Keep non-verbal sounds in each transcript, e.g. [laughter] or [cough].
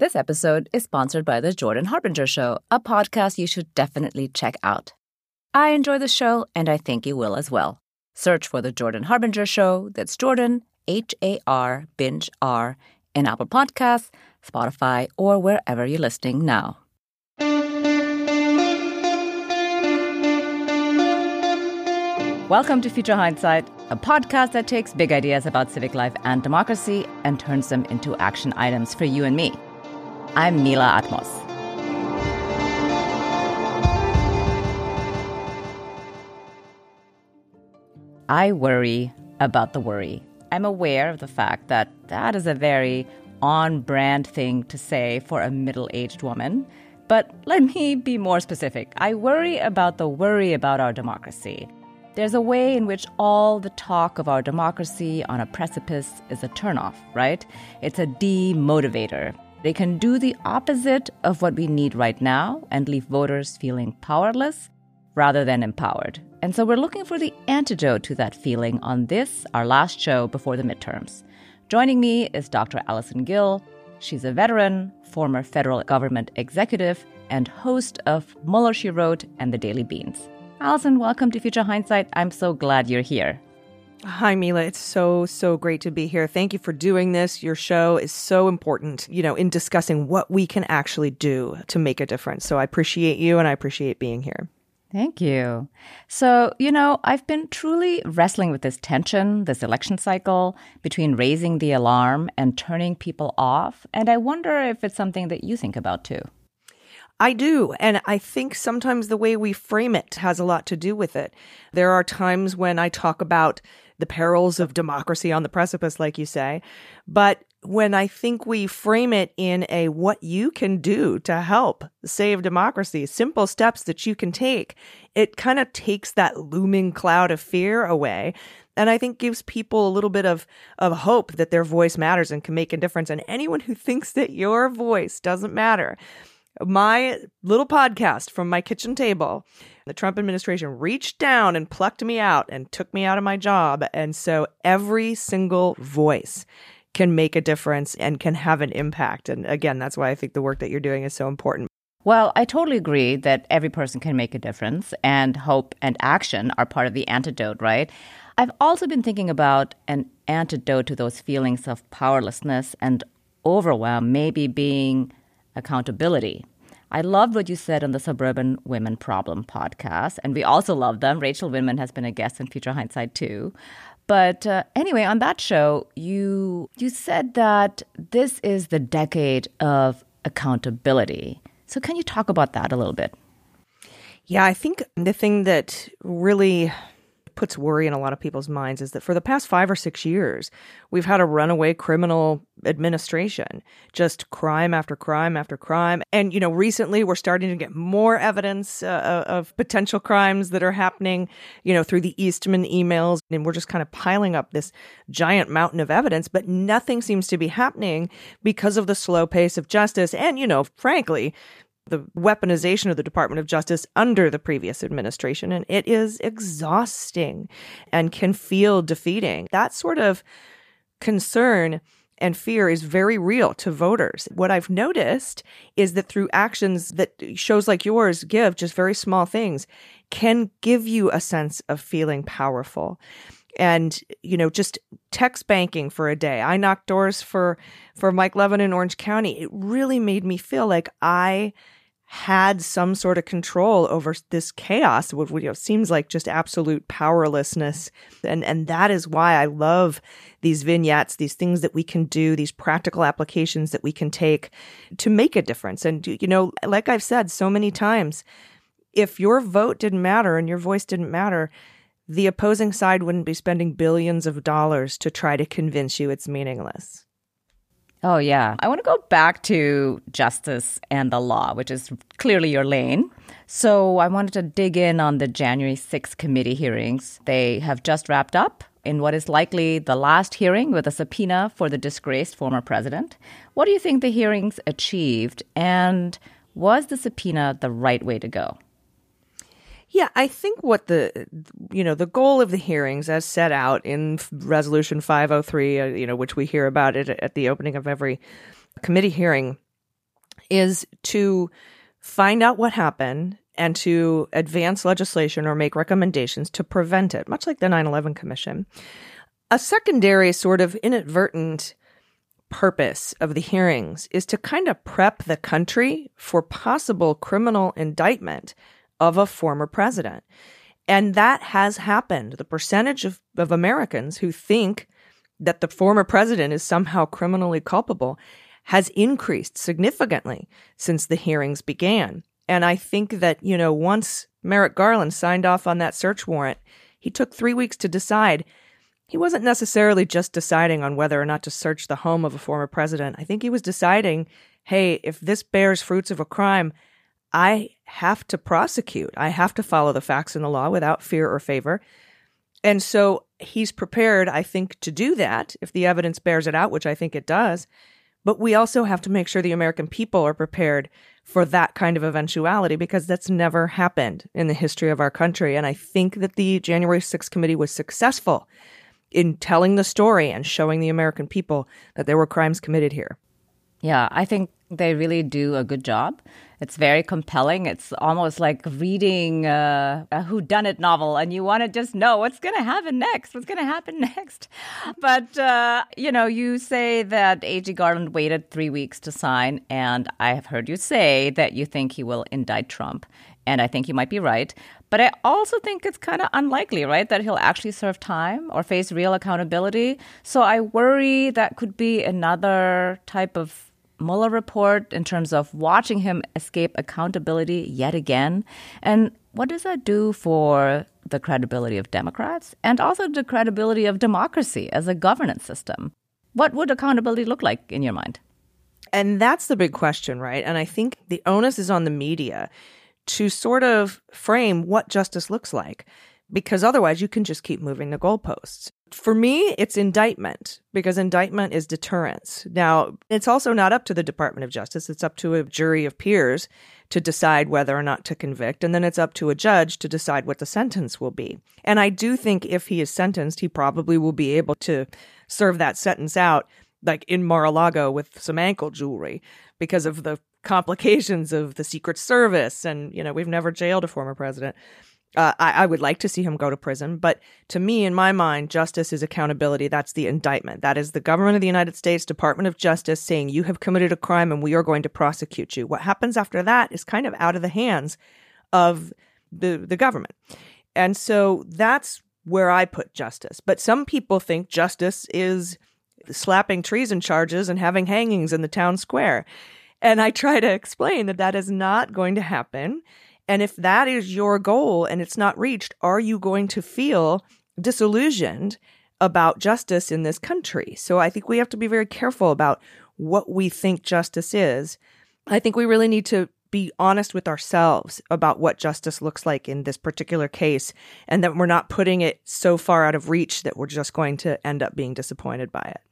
This episode is sponsored by The Jordan Harbinger Show, a podcast you should definitely check out. I enjoy the show, and I think you will as well. Search for The Jordan Harbinger Show, that's Jordan, H A R, binge R, in Apple Podcasts, Spotify, or wherever you're listening now. Welcome to Future Hindsight, a podcast that takes big ideas about civic life and democracy and turns them into action items for you and me. I'm Mila Atmos. I worry about the worry. I'm aware of the fact that that is a very on brand thing to say for a middle aged woman. But let me be more specific. I worry about the worry about our democracy. There's a way in which all the talk of our democracy on a precipice is a turnoff, right? It's a demotivator. They can do the opposite of what we need right now and leave voters feeling powerless rather than empowered. And so we're looking for the antidote to that feeling on this, our last show before the midterms. Joining me is Dr. Allison Gill. She's a veteran, former federal government executive, and host of Mueller, She Wrote and The Daily Beans. Allison, welcome to Future Hindsight. I'm so glad you're here. Hi, Mila. It's so, so great to be here. Thank you for doing this. Your show is so important, you know, in discussing what we can actually do to make a difference. So I appreciate you and I appreciate being here. Thank you. So, you know, I've been truly wrestling with this tension, this election cycle between raising the alarm and turning people off. And I wonder if it's something that you think about too. I do. And I think sometimes the way we frame it has a lot to do with it. There are times when I talk about the perils of democracy on the precipice, like you say. But when I think we frame it in a what you can do to help save democracy, simple steps that you can take, it kind of takes that looming cloud of fear away. And I think gives people a little bit of, of hope that their voice matters and can make a difference. And anyone who thinks that your voice doesn't matter, my little podcast from my kitchen table. The Trump administration reached down and plucked me out and took me out of my job. And so every single voice can make a difference and can have an impact. And again, that's why I think the work that you're doing is so important. Well, I totally agree that every person can make a difference, and hope and action are part of the antidote, right? I've also been thinking about an antidote to those feelings of powerlessness and overwhelm, maybe being accountability. I loved what you said on the Suburban Women Problem podcast, and we also love them. Rachel Winman has been a guest in Future Hindsight too. But uh, anyway, on that show, you you said that this is the decade of accountability. So can you talk about that a little bit? Yeah, I think the thing that really puts worry in a lot of people's minds is that for the past five or six years, we've had a runaway criminal administration, just crime after crime after crime. And, you know, recently we're starting to get more evidence uh, of potential crimes that are happening, you know, through the Eastman emails. And we're just kind of piling up this giant mountain of evidence, but nothing seems to be happening because of the slow pace of justice. And, you know, frankly, the weaponization of the Department of Justice under the previous administration. And it is exhausting and can feel defeating. That sort of concern and fear is very real to voters. What I've noticed is that through actions that shows like yours give, just very small things, can give you a sense of feeling powerful and you know just text banking for a day i knocked doors for for mike levin in orange county it really made me feel like i had some sort of control over this chaos, what you know, seems like just absolute powerlessness. And, and that is why I love these vignettes, these things that we can do, these practical applications that we can take to make a difference. And, you know, like I've said so many times, if your vote didn't matter and your voice didn't matter, the opposing side wouldn't be spending billions of dollars to try to convince you it's meaningless. Oh, yeah. I want to go back to justice and the law, which is clearly your lane. So I wanted to dig in on the January 6th committee hearings. They have just wrapped up in what is likely the last hearing with a subpoena for the disgraced former president. What do you think the hearings achieved? And was the subpoena the right way to go? Yeah, I think what the you know the goal of the hearings, as set out in Resolution 503, uh, you know, which we hear about it at the opening of every committee hearing, is to find out what happened and to advance legislation or make recommendations to prevent it, much like the 9 11 Commission. A secondary, sort of inadvertent purpose of the hearings is to kind of prep the country for possible criminal indictment of a former president. And that has happened. The percentage of, of Americans who think that the former president is somehow criminally culpable has increased significantly since the hearings began. And I think that, you know, once Merrick Garland signed off on that search warrant, he took three weeks to decide. He wasn't necessarily just deciding on whether or not to search the home of a former president. I think he was deciding, hey, if this bears fruits of a crime, I have to prosecute. I have to follow the facts and the law without fear or favor. And so he's prepared, I think, to do that if the evidence bears it out, which I think it does. But we also have to make sure the American people are prepared for that kind of eventuality because that's never happened in the history of our country. And I think that the January 6th committee was successful in telling the story and showing the American people that there were crimes committed here. Yeah, I think they really do a good job. It's very compelling. It's almost like reading uh, a whodunit novel, and you want to just know what's going to happen next. What's going to happen [laughs] next? But uh, you know, you say that A.G. Garland waited three weeks to sign, and I have heard you say that you think he will indict Trump, and I think you might be right. But I also think it's kind of unlikely, right, that he'll actually serve time or face real accountability. So I worry that could be another type of Mueller report in terms of watching him escape accountability yet again? And what does that do for the credibility of Democrats and also the credibility of democracy as a governance system? What would accountability look like in your mind? And that's the big question, right? And I think the onus is on the media to sort of frame what justice looks like because otherwise you can just keep moving the goalposts. For me, it's indictment because indictment is deterrence. Now, it's also not up to the Department of Justice. It's up to a jury of peers to decide whether or not to convict. And then it's up to a judge to decide what the sentence will be. And I do think if he is sentenced, he probably will be able to serve that sentence out like in Mar-a-Lago with some ankle jewelry because of the complications of the Secret Service. And, you know, we've never jailed a former president. Uh, I, I, would like to see him go to prison, but to me, in my mind, justice is accountability. That's the indictment. That is the government of the United States, Department of Justice, saying you have committed a crime and we are going to prosecute you. What happens after that is kind of out of the hands of the the government, and so that's where I put justice. But some people think justice is slapping treason charges and having hangings in the town square, and I try to explain that that is not going to happen and if that is your goal and it's not reached, are you going to feel disillusioned about justice in this country? So I think we have to be very careful about what we think justice is. I think we really need to be honest with ourselves about what justice looks like in this particular case and that we're not putting it so far out of reach that we're just going to end up being disappointed by it.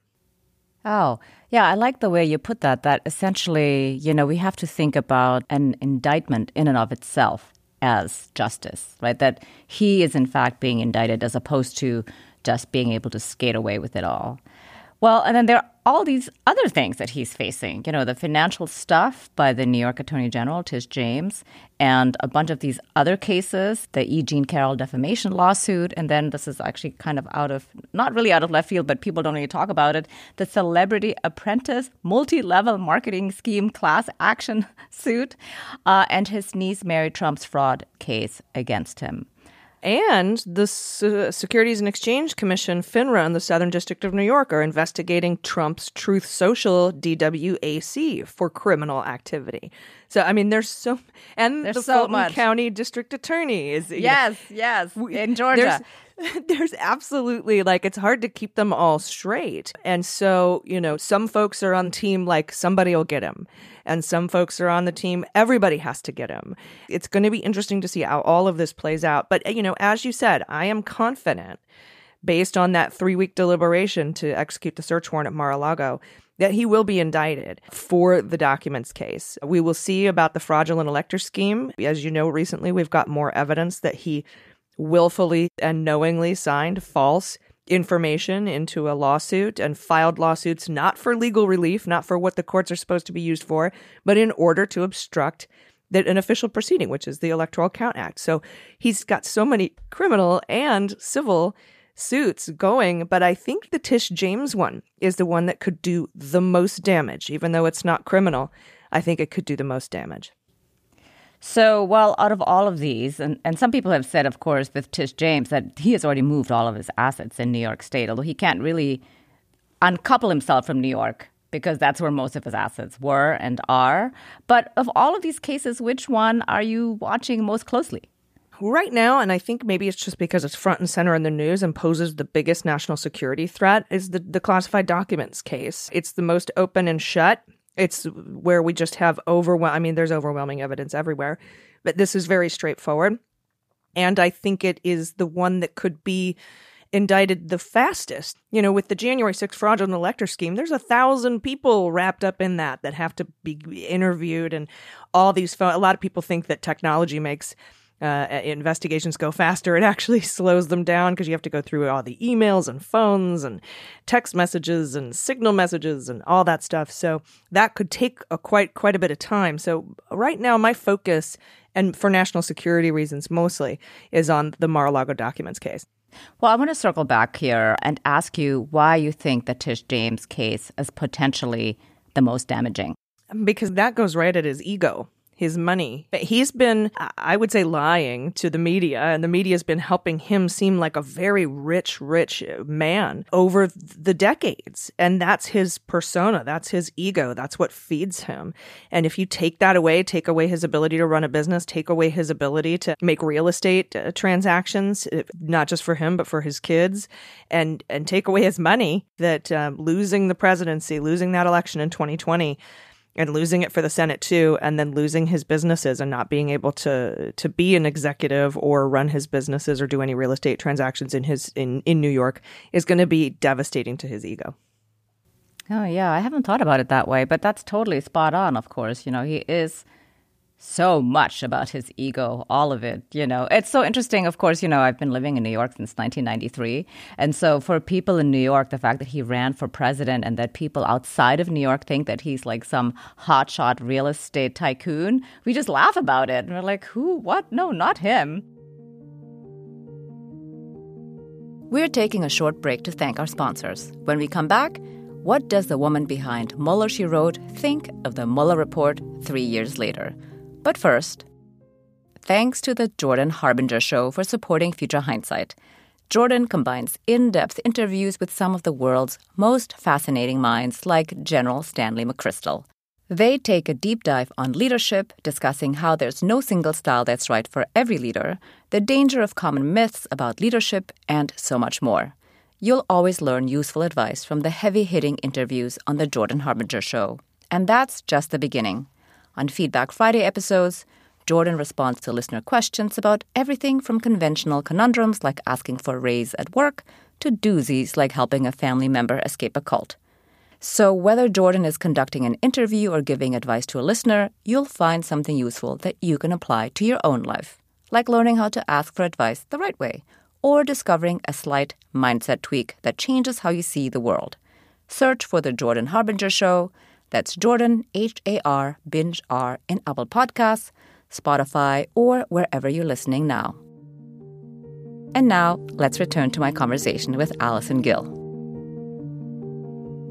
Oh, yeah, I like the way you put that. That essentially, you know, we have to think about an indictment in and of itself as justice, right? That he is in fact being indicted as opposed to just being able to skate away with it all. Well, and then there all these other things that he's facing. You know, the financial stuff by the New York Attorney General, Tish James, and a bunch of these other cases, the E. Jean Carroll defamation lawsuit, and then this is actually kind of out of, not really out of left field, but people don't really talk about it, the Celebrity Apprentice multi-level marketing scheme class action [laughs] suit, uh, and his niece Mary Trump's fraud case against him. And the Securities and Exchange Commission, FINRA, and the Southern District of New York are investigating Trump's Truth Social DWAC for criminal activity. So, I mean, there's so, and there's the so Fulton much. County District Attorney is. Yes, know, yes, in Georgia. [laughs] There's, absolutely like it's hard to keep them all straight. And so, you know, some folks are on the team like somebody will get him and some folks are on the team. Everybody has to get him. It's going to be interesting to see how all of this plays out. But, you know, as you said, I am confident based on that three week deliberation to execute the search warrant at Mar a Lago that he will be indicted for the documents case. We will see about the fraudulent elector scheme. As you know, recently we've got more evidence that he willfully and knowingly signed false information into a lawsuit and filed lawsuits not for legal relief, not for what the courts are supposed to be used for, but in order to obstruct that an official proceeding, which is the Electoral Count Act. So he's got so many criminal and civil suits going, but I think the Tish James one is the one that could do the most damage, even though it's not criminal. I think it could do the most damage. So, well, out of all of these, and, and some people have said, of course, with Tish James, that he has already moved all of his assets in New York State, although he can't really uncouple himself from New York because that's where most of his assets were and are. But of all of these cases, which one are you watching most closely? Right now, and I think maybe it's just because it's front and center in the news and poses the biggest national security threat, is the, the classified documents case. It's the most open and shut. It's where we just have overwhelm. I mean, there's overwhelming evidence everywhere, but this is very straightforward. And I think it is the one that could be indicted the fastest. You know, with the January 6th fraudulent elector scheme, there's a thousand people wrapped up in that that have to be interviewed, and all these. Phone- a lot of people think that technology makes uh, investigations go faster. It actually [laughs] slows them down because you have to go through all the emails and phones and text messages and signal messages and all that stuff. So that could take a quite quite a bit of time. So right now, my focus and for national security reasons mostly is on the Mar-a-Lago documents case. Well, I want to circle back here and ask you why you think the Tish James case is potentially the most damaging. Because that goes right at his ego his money. But He's been, I would say, lying to the media, and the media's been helping him seem like a very rich, rich man over the decades. And that's his persona, that's his ego, that's what feeds him. And if you take that away, take away his ability to run a business, take away his ability to make real estate uh, transactions, uh, not just for him, but for his kids, and, and take away his money, that um, losing the presidency, losing that election in 2020, and losing it for the Senate too, and then losing his businesses and not being able to to be an executive or run his businesses or do any real estate transactions in his in in New York is going to be devastating to his ego. Oh yeah, I haven't thought about it that way, but that's totally spot on. Of course, you know he is so much about his ego, all of it. You know, it's so interesting. Of course, you know, I've been living in New York since 1993. And so for people in New York, the fact that he ran for president and that people outside of New York think that he's like some hotshot real estate tycoon, we just laugh about it. And we're like, who? What? No, not him. We're taking a short break to thank our sponsors. When we come back, what does the woman behind Mueller, she wrote, think of the Mueller report three years later? But first, thanks to the Jordan Harbinger Show for supporting Future Hindsight. Jordan combines in depth interviews with some of the world's most fascinating minds, like General Stanley McChrystal. They take a deep dive on leadership, discussing how there's no single style that's right for every leader, the danger of common myths about leadership, and so much more. You'll always learn useful advice from the heavy hitting interviews on The Jordan Harbinger Show. And that's just the beginning. On Feedback Friday episodes, Jordan responds to listener questions about everything from conventional conundrums like asking for a raise at work to doozies like helping a family member escape a cult. So, whether Jordan is conducting an interview or giving advice to a listener, you'll find something useful that you can apply to your own life, like learning how to ask for advice the right way or discovering a slight mindset tweak that changes how you see the world. Search for The Jordan Harbinger Show that's Jordan, H A R, Binge R, in Apple Podcasts, Spotify, or wherever you're listening now. And now, let's return to my conversation with Allison Gill.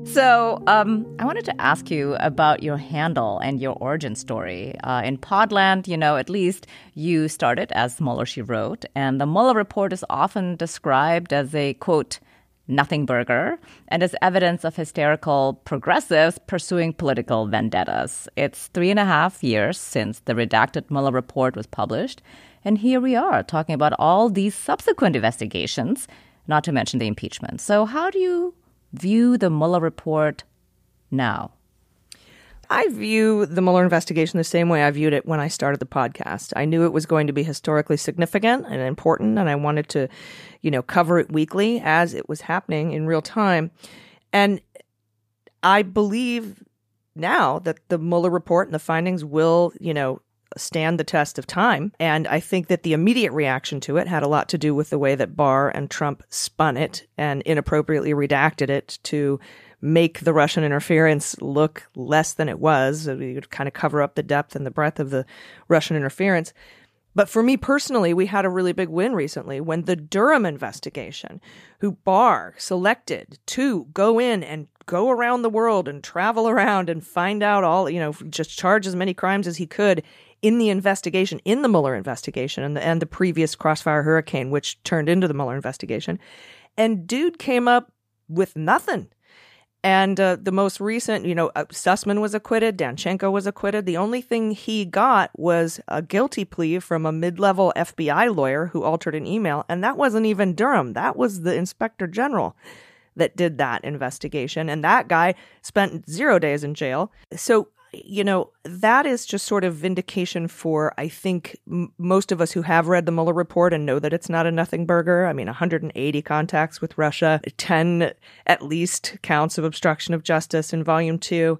So, um, I wanted to ask you about your handle and your origin story. Uh, in Podland, you know, at least you started as Mueller, she wrote, and the Mueller report is often described as a quote, nothing burger, and as evidence of hysterical progressives pursuing political vendettas. It's three and a half years since the redacted Mueller report was published, and here we are talking about all these subsequent investigations, not to mention the impeachment. So, how do you view the Mueller report now? I view the Mueller investigation the same way I viewed it when I started the podcast. I knew it was going to be historically significant and important, and I wanted to, you know, cover it weekly as it was happening in real time. And I believe now that the Mueller report and the findings will, you know, stand the test of time. And I think that the immediate reaction to it had a lot to do with the way that Barr and Trump spun it and inappropriately redacted it to make the Russian interference look less than it was. You would kind of cover up the depth and the breadth of the Russian interference. But for me personally, we had a really big win recently when the Durham investigation, who Barr selected to go in and go around the world and travel around and find out all, you know, just charge as many crimes as he could in the investigation, in the Mueller investigation and the, and the previous Crossfire Hurricane, which turned into the Mueller investigation. And dude came up with nothing. And uh, the most recent, you know, uh, Sussmann was acquitted, Danchenko was acquitted. The only thing he got was a guilty plea from a mid level FBI lawyer who altered an email. And that wasn't even Durham, that was the inspector general that did that investigation. And that guy spent zero days in jail. So you know, that is just sort of vindication for, I think, m- most of us who have read the Mueller report and know that it's not a nothing burger. I mean, 180 contacts with Russia, 10 at least counts of obstruction of justice in volume two.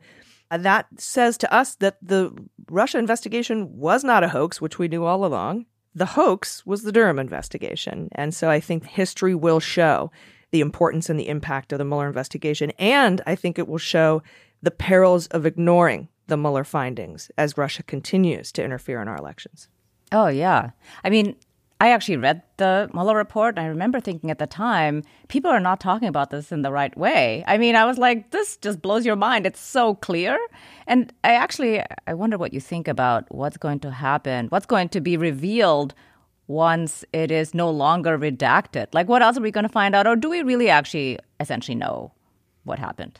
Uh, that says to us that the Russia investigation was not a hoax, which we knew all along. The hoax was the Durham investigation. And so I think history will show the importance and the impact of the Mueller investigation. And I think it will show the perils of ignoring the Mueller findings as Russia continues to interfere in our elections. Oh, yeah. I mean, I actually read the Mueller report, and I remember thinking at the time, people are not talking about this in the right way. I mean, I was like, this just blows your mind. It's so clear. And I actually, I wonder what you think about what's going to happen, what's going to be revealed once it is no longer redacted. Like, what else are we going to find out? Or do we really actually essentially know what happened?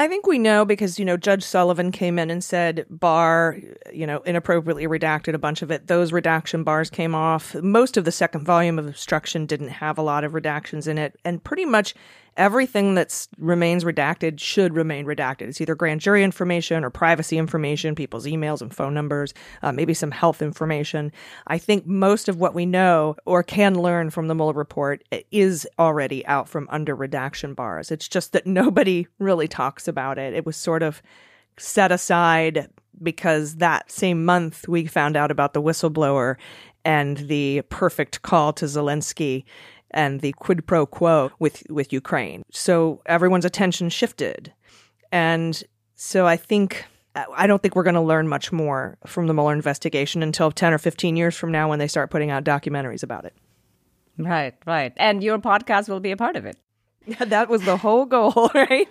I think we know because, you know, Judge Sullivan came in and said Barr, you know, inappropriately redacted a bunch of it. Those redaction bars came off. Most of the second volume of Obstruction didn't have a lot of redactions in it. And pretty much everything that remains redacted should remain redacted. It's either grand jury information or privacy information, people's emails and phone numbers, uh, maybe some health information. I think most of what we know or can learn from the Mueller report is already out from under redaction bars. It's just that [laughs] nobody really talks about it. It was sort of set aside because that same month we found out about the whistleblower and the perfect call to Zelensky and the quid pro quo with, with Ukraine. So everyone's attention shifted. And so I think, I don't think we're going to learn much more from the Mueller investigation until 10 or 15 years from now when they start putting out documentaries about it. Right, right. And your podcast will be a part of it. Yeah, [laughs] that was the whole goal, [laughs] right?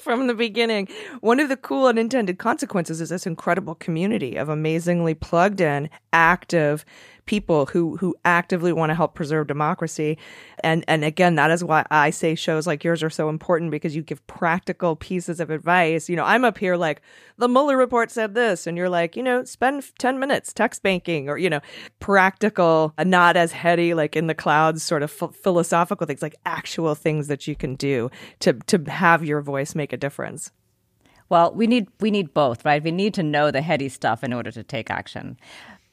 From the beginning. One of the cool unintended consequences is this incredible community of amazingly plugged in, active, people who who actively want to help preserve democracy. And and again, that is why I say shows like yours are so important because you give practical pieces of advice. You know, I'm up here like the Mueller report said this, and you're like, you know, spend 10 minutes text banking or, you know, practical, uh, not as heady, like in the clouds, sort of philosophical things, like actual things that you can do to to have your voice make a difference. Well, we need we need both, right? We need to know the heady stuff in order to take action.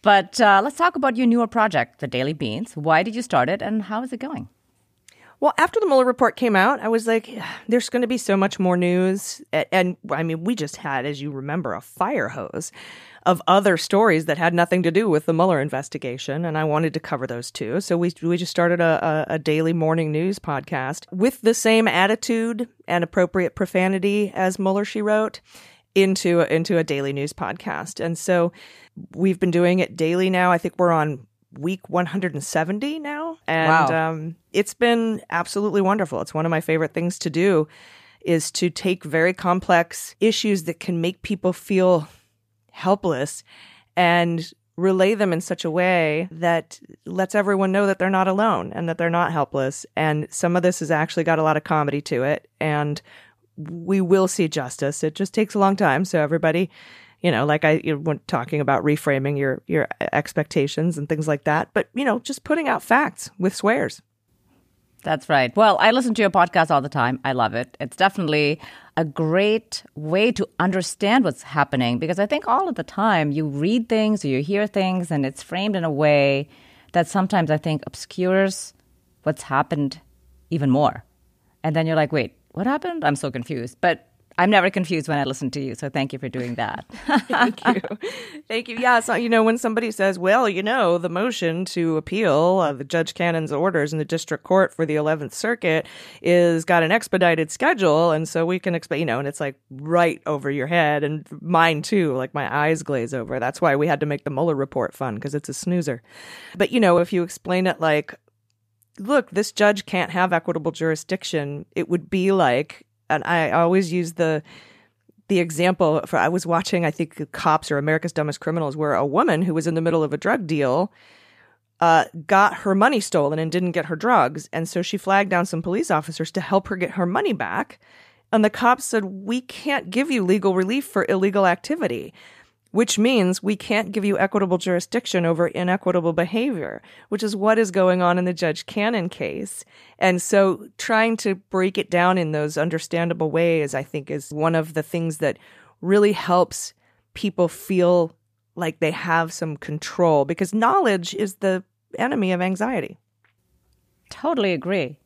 But uh, let's talk about your newer project, the Daily Beans. Why did you start it and how is it going? Well, after the Mueller report came out, I was like, there's going to be so much more news. And, I mean, we just had, as you remember, a fire hose of other stories that had nothing to do with the Mueller investigation. And I wanted to cover those too. So we, we just started a, a, a daily morning news podcast with the same attitude and appropriate profanity as Mueller, she wrote into into a daily news podcast. And so we've been doing it daily now. I think we're on week 170 now. And wow. um, it's been absolutely wonderful. It's one of my favorite things to do is to take very complex issues that can make people feel helpless and relay them in such a way that lets everyone know that they're not alone and that they're not helpless. And some of this has actually got a lot of comedy to it. And we will see justice. It just takes a long time. So everybody, you know, like I you know, talking about reframing your your expectations and things like that. But you know, just putting out facts with swears. That's right. Well, I listen to your podcast all the time. I love it. It's definitely a great way to understand what's happening because I think all of the time you read things or you hear things and it's framed in a way that sometimes I think obscures what's happened even more. And then you're like, wait, what happened? I'm so confused. But I'm never confused when I listen to you. So thank you for doing that. [laughs] Thank you. Thank you. Yeah. So, you know, when somebody says, well, you know, the motion to appeal uh, the Judge Cannon's orders in the district court for the 11th Circuit is got an expedited schedule. And so we can expect, you know, and it's like right over your head and mine too. Like my eyes glaze over. That's why we had to make the Mueller report fun because it's a snoozer. But, you know, if you explain it like, look, this judge can't have equitable jurisdiction, it would be like and I always use the the example for I was watching I think Cops or America's Dumbest Criminals where a woman who was in the middle of a drug deal uh, got her money stolen and didn't get her drugs, and so she flagged down some police officers to help her get her money back. And the cops said, "We can't give you legal relief for illegal activity." Which means we can't give you equitable jurisdiction over inequitable behavior, which is what is going on in the Judge Cannon case. And so trying to break it down in those understandable ways, I think, is one of the things that really helps people feel like they have some control because knowledge is the enemy of anxiety. Totally agree.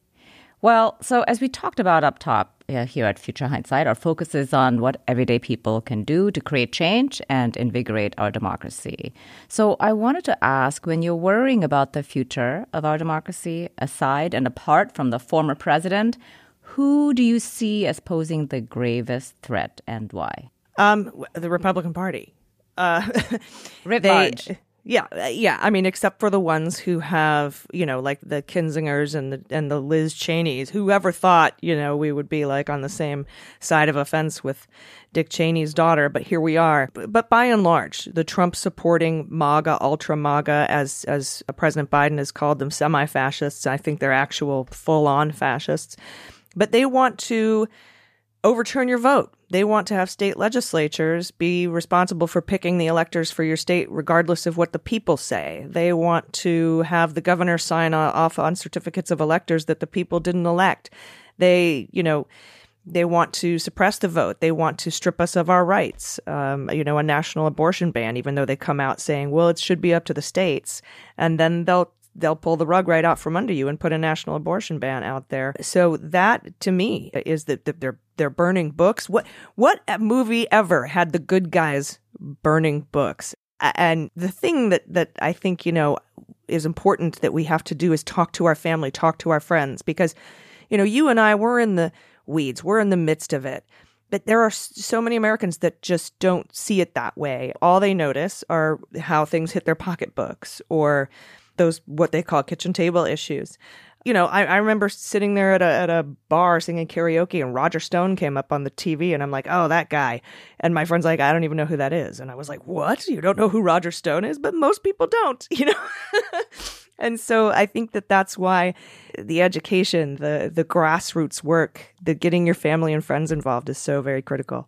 Well, so as we talked about up top uh, here at Future Hindsight, our focus is on what everyday people can do to create change and invigorate our democracy. So I wanted to ask when you're worrying about the future of our democracy, aside and apart from the former president, who do you see as posing the gravest threat and why? Um, the Republican Party. Uh, [laughs] Writ large. Yeah, uh, yeah. I mean, except for the ones who have, you know, like the Kinzingers and the and the Liz Cheneys. Whoever thought, you know, we would be like on the same side of a fence with Dick Cheney's daughter, but here we are. But by and large, the Trump supporting MAGA, ultra MAGA, as as President Biden has called them, semi-fascists. I think they're actual full-on fascists. But they want to overturn your vote. They want to have state legislatures be responsible for picking the electors for your state, regardless of what the people say. They want to have the governor sign off on certificates of electors that the people didn't elect. They, you know, they want to suppress the vote. They want to strip us of our rights. Um, you know, a national abortion ban, even though they come out saying, well, it should be up to the states. And then they'll they'll pull the rug right out from under you and put a national abortion ban out there. So that to me is that they're they're burning books. What what movie ever had the good guys burning books? And the thing that that I think you know is important that we have to do is talk to our family, talk to our friends, because you know you and I we're in the weeds, we're in the midst of it. But there are so many Americans that just don't see it that way. All they notice are how things hit their pocketbooks or those what they call kitchen table issues. You know, I, I remember sitting there at a at a bar singing karaoke and Roger Stone came up on the TV and I'm like, oh, that guy. And my friend's like, I don't even know who that is. And I was like, what? You don't know who Roger Stone is? But most people don't, [laughs] you know? and so I think that that's why the education, the the grassroots work, the getting your family and friends involved is so very critical.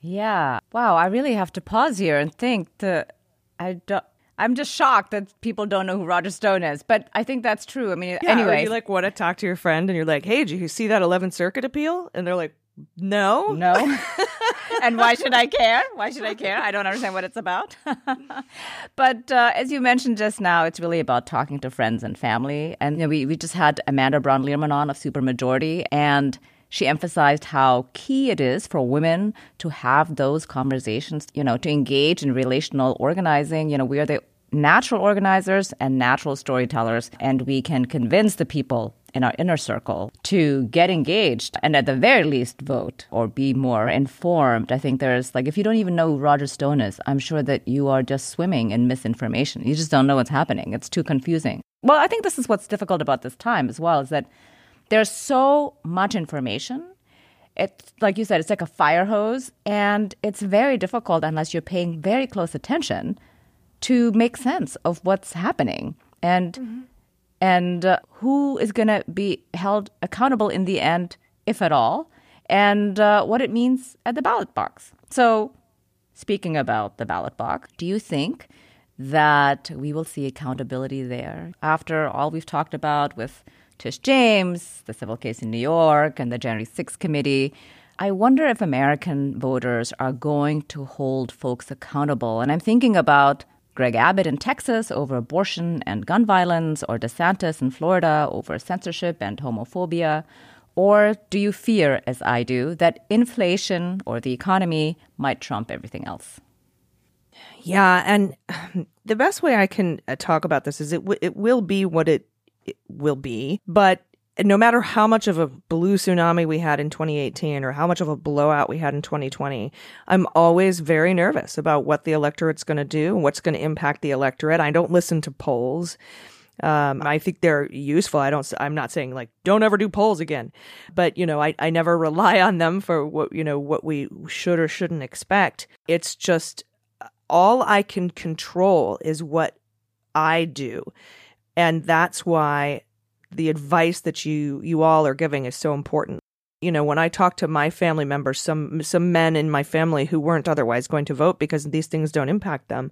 Yeah. Wow. I really have to pause here and think that I don't. I'm just shocked that people don't know who Roger Stone is, but I think that's true. I mean, yeah, anyway, you like want to talk to your friend and you're like, "Hey, did you see that 11th Circuit appeal?" And they're like, "No, no." [laughs] and why should I care? Why should I care? I don't understand what it's about. [laughs] but uh, as you mentioned just now, it's really about talking to friends and family. And you know, we we just had Amanda Brown Lierman on of Supermajority, and she emphasized how key it is for women to have those conversations, you know, to engage in relational organizing. You know, we are the natural organizers and natural storytellers, and we can convince the people in our inner circle to get engaged and at the very least vote or be more informed. I think there's like, if you don't even know who Roger Stone is, I'm sure that you are just swimming in misinformation. You just don't know what's happening. It's too confusing. Well, I think this is what's difficult about this time as well is that there's so much information. It's like you said, it's like a fire hose, and it's very difficult unless you're paying very close attention to make sense of what's happening and mm-hmm. and uh, who is going to be held accountable in the end, if at all, and uh, what it means at the ballot box. So, speaking about the ballot box, do you think that we will see accountability there after all we've talked about with Tish James, the civil case in New York, and the January 6th committee? I wonder if American voters are going to hold folks accountable. And I'm thinking about Greg Abbott in Texas over abortion and gun violence, or DeSantis in Florida over censorship and homophobia, Or do you fear, as I do, that inflation or the economy might trump everything else? Yeah, and the best way I can uh, talk about this is it w- it will be what it, it will be, but no matter how much of a blue tsunami we had in 2018 or how much of a blowout we had in 2020, I'm always very nervous about what the electorate's going to do, and what's going to impact the electorate. I don't listen to polls. Um, I think they're useful. I don't. I'm not saying like don't ever do polls again, but you know, I I never [laughs] rely on them for what you know what we should or shouldn't expect. It's just all I can control is what I do, and that's why the advice that you you all are giving is so important. You know, when I talk to my family members, some some men in my family who weren't otherwise going to vote because these things don't impact them,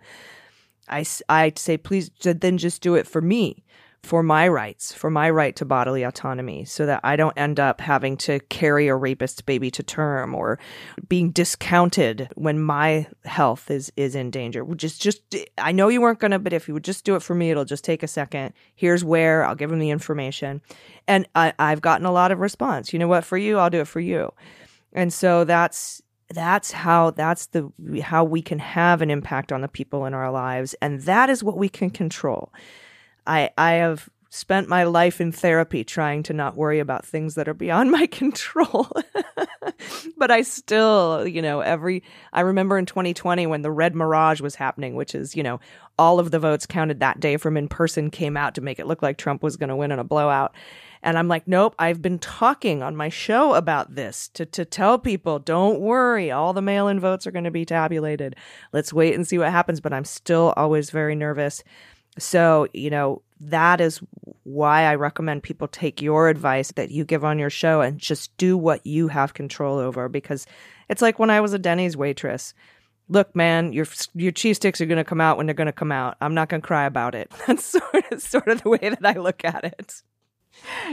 I, I say, please, then just do it for me, for my rights, for my right to bodily autonomy, so that I don't end up having to carry a rapist baby to term or being discounted when my health is is in danger. Just, just, I know you weren't gonna, but if you would just do it for me, it'll just take a second. Here's where I'll give them the information, and I, I've gotten a lot of response. You know what? For you, I'll do it for you, and so that's that's how that's the how we can have an impact on the people in our lives and that is what we can control i i have spent my life in therapy trying to not worry about things that are beyond [laughs] my control but i still you know every i remember in 2020 when the red mirage was happening which is you know all of the votes counted that day from in person came out to make it look like trump was going to win in a blowout and I'm like, nope, I've been talking on my show about this to, to tell people, don't worry, all the mail in votes are going to be tabulated. Let's wait and see what happens. But I'm still always very nervous. So, you know, that is why I recommend people take your advice that you give on your show and just do what you have control over because it's like when I was a Denny's waitress. Look, man, your your cheese sticks are going to come out when they're going to come out. I'm not going to cry about it. [laughs] That's sort of sort of the way that I look at it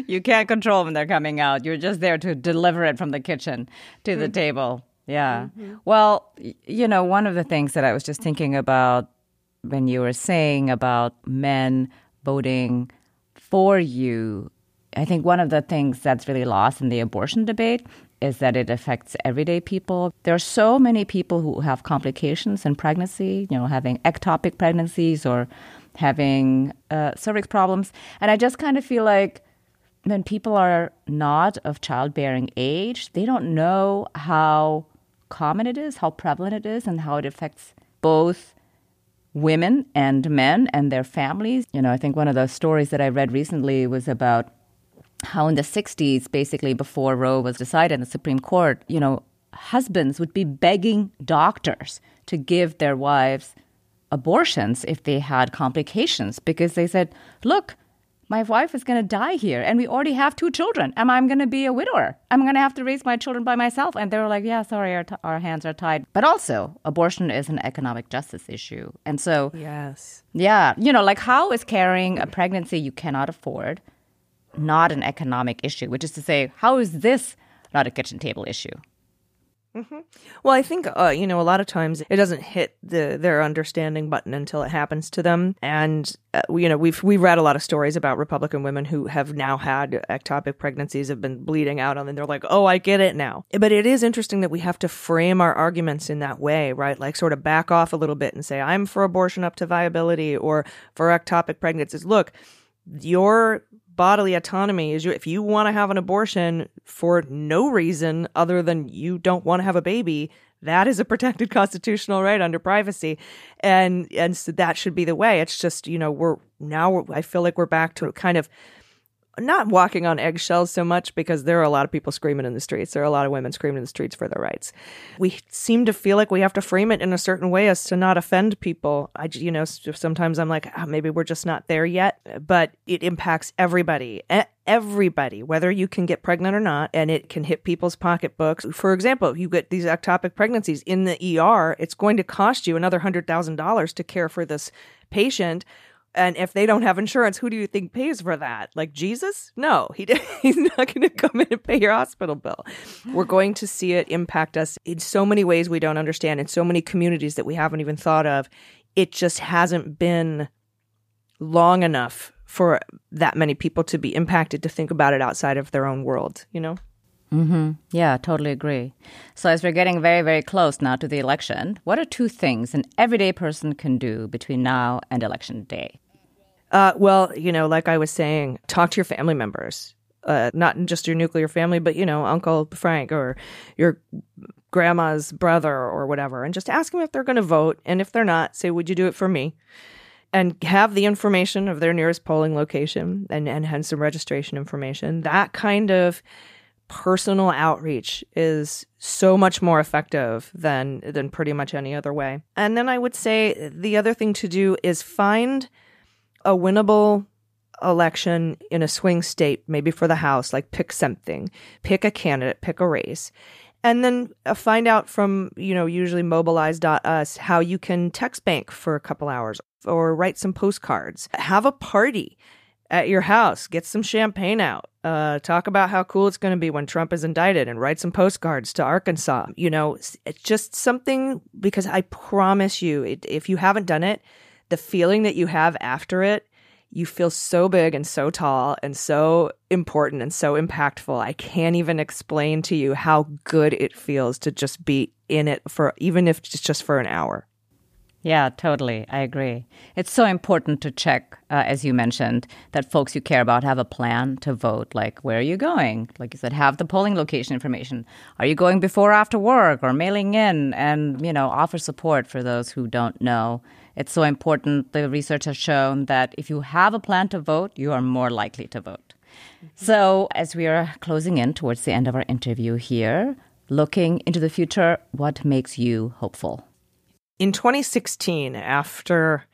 you can't control when they're coming out. You're just there to deliver it from the kitchen to mm-hmm. the table. Yeah. Mm-hmm. Well, you know, one of the things that I was just thinking about when you were saying about men voting for you, I think one of the things that's really lost in the abortion debate is that it affects everyday people. There are so many people who have complications in pregnancy, you know, having ectopic pregnancies or having uh, cervix problems. And I just kind of feel like when people are not of childbearing age, they don't know how common it is, how prevalent it is, and how it affects both women and men and their families. You know, I think one of the stories that I read recently was about how in the 60s, basically before Roe was decided in the Supreme Court, you know, husbands would be begging doctors to give their wives abortions if they had complications because they said, look, my wife is going to die here and we already have two children. Am i going to be a widower? I'm going to have to raise my children by myself? And they were like yeah sorry our, t- our hands are tied. But also abortion is an economic justice issue and so yes. Yeah you know like how is carrying a pregnancy you cannot afford not an economic issue? Which is to say how is this not a kitchen table issue Mm-hmm. Well, I think uh, you know a lot of times it doesn't hit the their understanding button until it happens to them, and uh, you know we've we read a lot of stories about Republican women who have now had ectopic pregnancies, have been bleeding out, and they're like, "Oh, I get it now." But it is interesting that we have to frame our arguments in that way, right? Like sort of back off a little bit and say, "I'm for abortion up to viability," or for ectopic pregnancies. Look, your bodily autonomy is you if you want to have an abortion for no reason other than you don't want to have a baby that is a protected [laughs] constitutional right under privacy. And and so that should be the way. It's just you know we're now we're, i feel like we're back to kind of not walking on eggshells so much because there are a lot of people screaming in the streets. There are a lot of women screaming in the streets for their rights. We seem to feel like we have to frame it in a certain way as to not offend people. I, you know, sometimes I'm like, oh, maybe we're just not there yet, but it impacts everybody. Everybody, whether you can get pregnant or not, and it can hit people's pocketbooks. For example, you get these ectopic pregnancies in the ER, it's going to cost you another $100,000 to care for this patient and if they don't have insurance, who do you think pays for that? Like Jesus? No, he [laughs] he's not going to come in and pay your hospital bill. We're going to see it impact us in so many ways we don't understand, in so many communities that we haven't even thought of. It just hasn't been long enough for that many people to be impacted to think about it outside of their own world, you know? Mm-hmm. Yeah, totally agree. So, as we're getting very, very close now to the election, what are two things an everyday person can do between now and election day? Uh, well, you know, like I was saying, talk to your family members, uh, not just your nuclear family, but, you know, Uncle Frank or your grandma's brother or whatever, and just ask them if they're going to vote. And if they're not, say, Would you do it for me? And have the information of their nearest polling location and, and hence some registration information. That kind of personal outreach is so much more effective than than pretty much any other way. And then I would say the other thing to do is find a winnable election in a swing state, maybe for the House, like pick something, pick a candidate, pick a race. And then uh, find out from, you know, usually mobilize.us how you can text bank for a couple hours or write some postcards. Have a party at your house, get some champagne out, uh, talk about how cool it's going to be when Trump is indicted, and write some postcards to Arkansas. You know, it's just something because I promise you, it, if you haven't done it, the feeling that you have after it, you feel so big and so tall and so important and so impactful. I can't even explain to you how good it feels to just be in it for even if it's just for an hour. Yeah, totally. I agree. It's so important to check, uh, as you mentioned, that folks you care about have a plan to vote. Like, where are you going? Like you said, have the polling location information. Are you going before or after work or mailing in? And, you know, offer support for those who don't know. It's so important. The research has shown that if you have a plan to vote, you are more likely to vote. Mm-hmm. So, as we are closing in towards the end of our interview here, looking into the future, what makes you hopeful? In 2016, after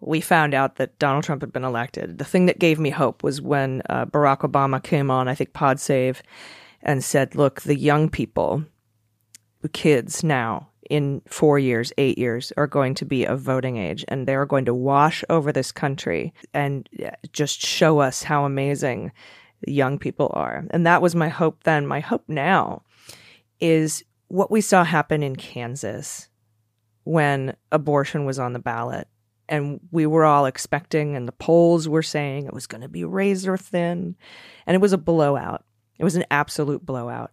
we found out that Donald Trump had been elected, the thing that gave me hope was when uh, Barack Obama came on, I think Pod Save, and said, look, the young people, the kids now, in four years, eight years, are going to be of voting age, and they are going to wash over this country and just show us how amazing young people are. And that was my hope then. My hope now is what we saw happen in Kansas when abortion was on the ballot. And we were all expecting, and the polls were saying it was going to be razor thin. And it was a blowout. It was an absolute blowout.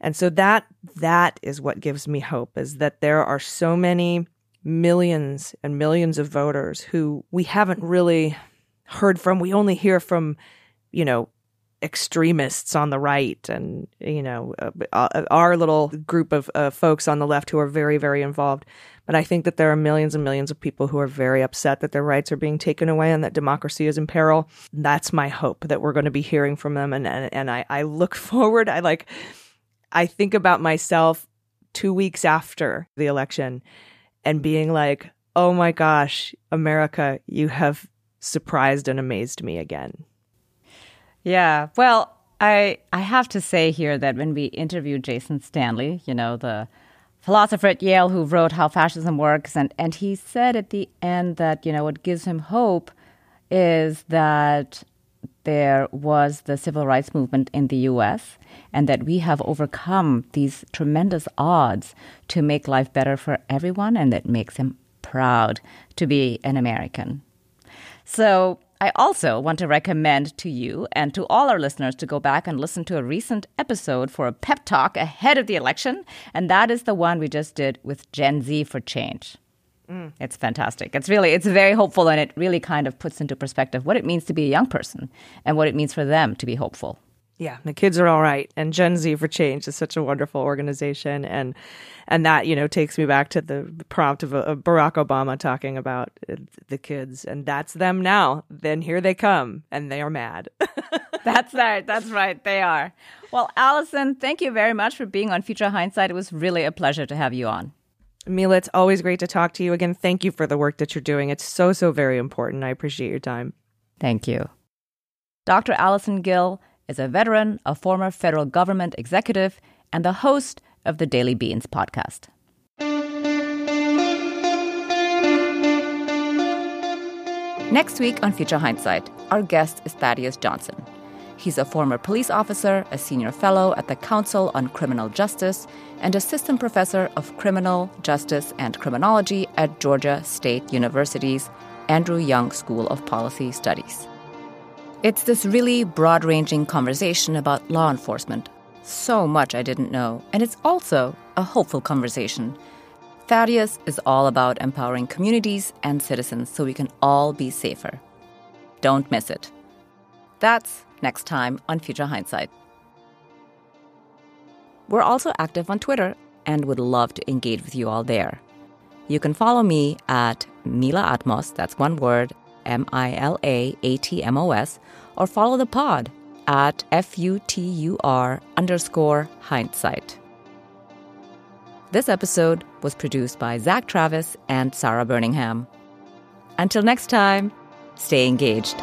And so that that is what gives me hope is that there are so many millions and millions of voters who we haven't really heard from. We only hear from, you know, extremists on the right and you know uh, uh, our little group of uh, folks on the left who are very very involved. But i think that there are millions and millions of people who are very upset that their rights are being taken away and that democracy is in peril. That's my hope that we're going to be hearing from them. And and, and I, I look [laughs] forward i like i think about myself two weeks after the election and mm. being like oh my gosh america you have surprised and amazed me again yeah. Well, I I have to say here that when we interviewed Jason Stanley, you know, the philosopher at Yale who wrote How Fascism Works, and, and he said at the end that, you know, what gives him hope is that there was the civil rights movement in the US and that we have overcome these tremendous odds to make life better for everyone, and that makes him proud to be an American. So I also want to recommend to you and to all our listeners to go back and listen to a recent episode for a pep talk ahead of the election, and that is the one we just did with Gen Z for Change. Mm. It's fantastic. It's really, it's very hopeful, and it really kind of puts into perspective what it means to be a young person and what it means for them to be hopeful. Yeah, the kids are all right, and Gen Z for Change is such a wonderful organization, and and that you know takes me back to the prompt of, of Barack Obama talking about uh, the kids, and that's them now. Then here they come, and they are mad. [laughs] that's right. That's right. They are. Well, Allison, thank you very much for being on Future Hindsight. It was really a pleasure to have you on. Mila, it's always great to talk to you again. Thank you for the work that you're doing. It's so so very important. I appreciate your time. Thank you, Dr. Allison Gill is a veteran, a former federal government executive, and the host of the Daily Beans podcast. Next week on Future Hindsight, our guest is Thaddeus Johnson. He's a former police officer, a senior fellow at the Council on Criminal Justice, and assistant professor of criminal justice and criminology at Georgia State University's Andrew Young School of Policy Studies. It's this really broad ranging conversation about law enforcement. So much I didn't know, and it's also a hopeful conversation. Thaddeus is all about empowering communities and citizens so we can all be safer. Don't miss it. That's next time on Future Hindsight. We're also active on Twitter and would love to engage with you all there. You can follow me at Mila Atmos, that's one word, M I L A A T M O S, or follow the pod at F U T U R underscore hindsight. This episode was produced by Zack Travis and Sara Burningham. Until next time, stay engaged.